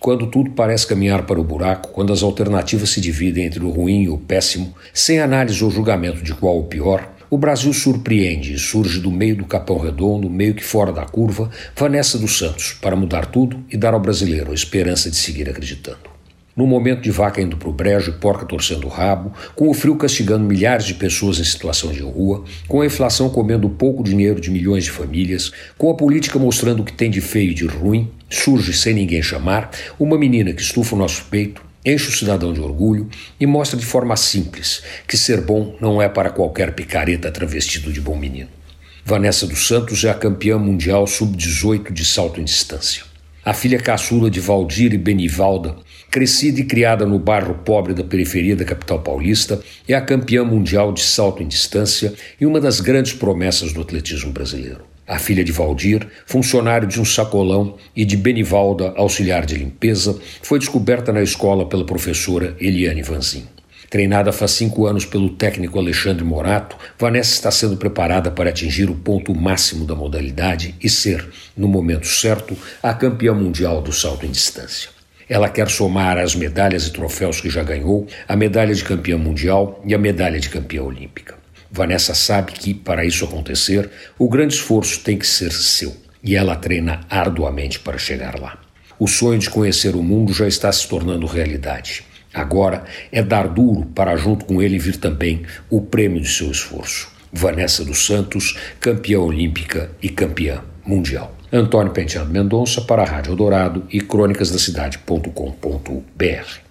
Quando tudo parece caminhar para o buraco, quando as alternativas se dividem entre o ruim e o péssimo, sem análise ou julgamento de qual o pior, o Brasil surpreende e surge do meio do Capão Redondo, meio que fora da curva, Vanessa dos Santos, para mudar tudo e dar ao brasileiro a esperança de seguir acreditando. No momento de vaca indo para o brejo e porca torcendo o rabo, com o frio castigando milhares de pessoas em situação de rua, com a inflação comendo pouco dinheiro de milhões de famílias, com a política mostrando o que tem de feio e de ruim, surge sem ninguém chamar uma menina que estufa o nosso peito, enche o cidadão de orgulho e mostra de forma simples que ser bom não é para qualquer picareta travestido de bom menino. Vanessa dos Santos é a campeã mundial sub-18 de salto em distância. A filha caçula de Valdir e Benivalda, crescida e criada no bairro pobre da periferia da capital paulista, é a campeã mundial de salto em distância e uma das grandes promessas do atletismo brasileiro. A filha de Valdir, funcionário de um sacolão, e de Benivalda, auxiliar de limpeza, foi descoberta na escola pela professora Eliane Vanzin. Treinada faz cinco anos pelo técnico Alexandre Morato, Vanessa está sendo preparada para atingir o ponto máximo da modalidade e ser, no momento certo, a campeã mundial do salto em distância. Ela quer somar as medalhas e troféus que já ganhou, a medalha de campeã mundial e a medalha de campeã olímpica. Vanessa sabe que, para isso acontecer, o grande esforço tem que ser seu e ela treina arduamente para chegar lá. O sonho de conhecer o mundo já está se tornando realidade. Agora é dar duro para, junto com ele, vir também o prêmio de seu esforço. Vanessa dos Santos, campeã olímpica e campeã mundial. Antônio Penteado Mendonça para a Rádio Dourado e crônicasdacidade.com.br.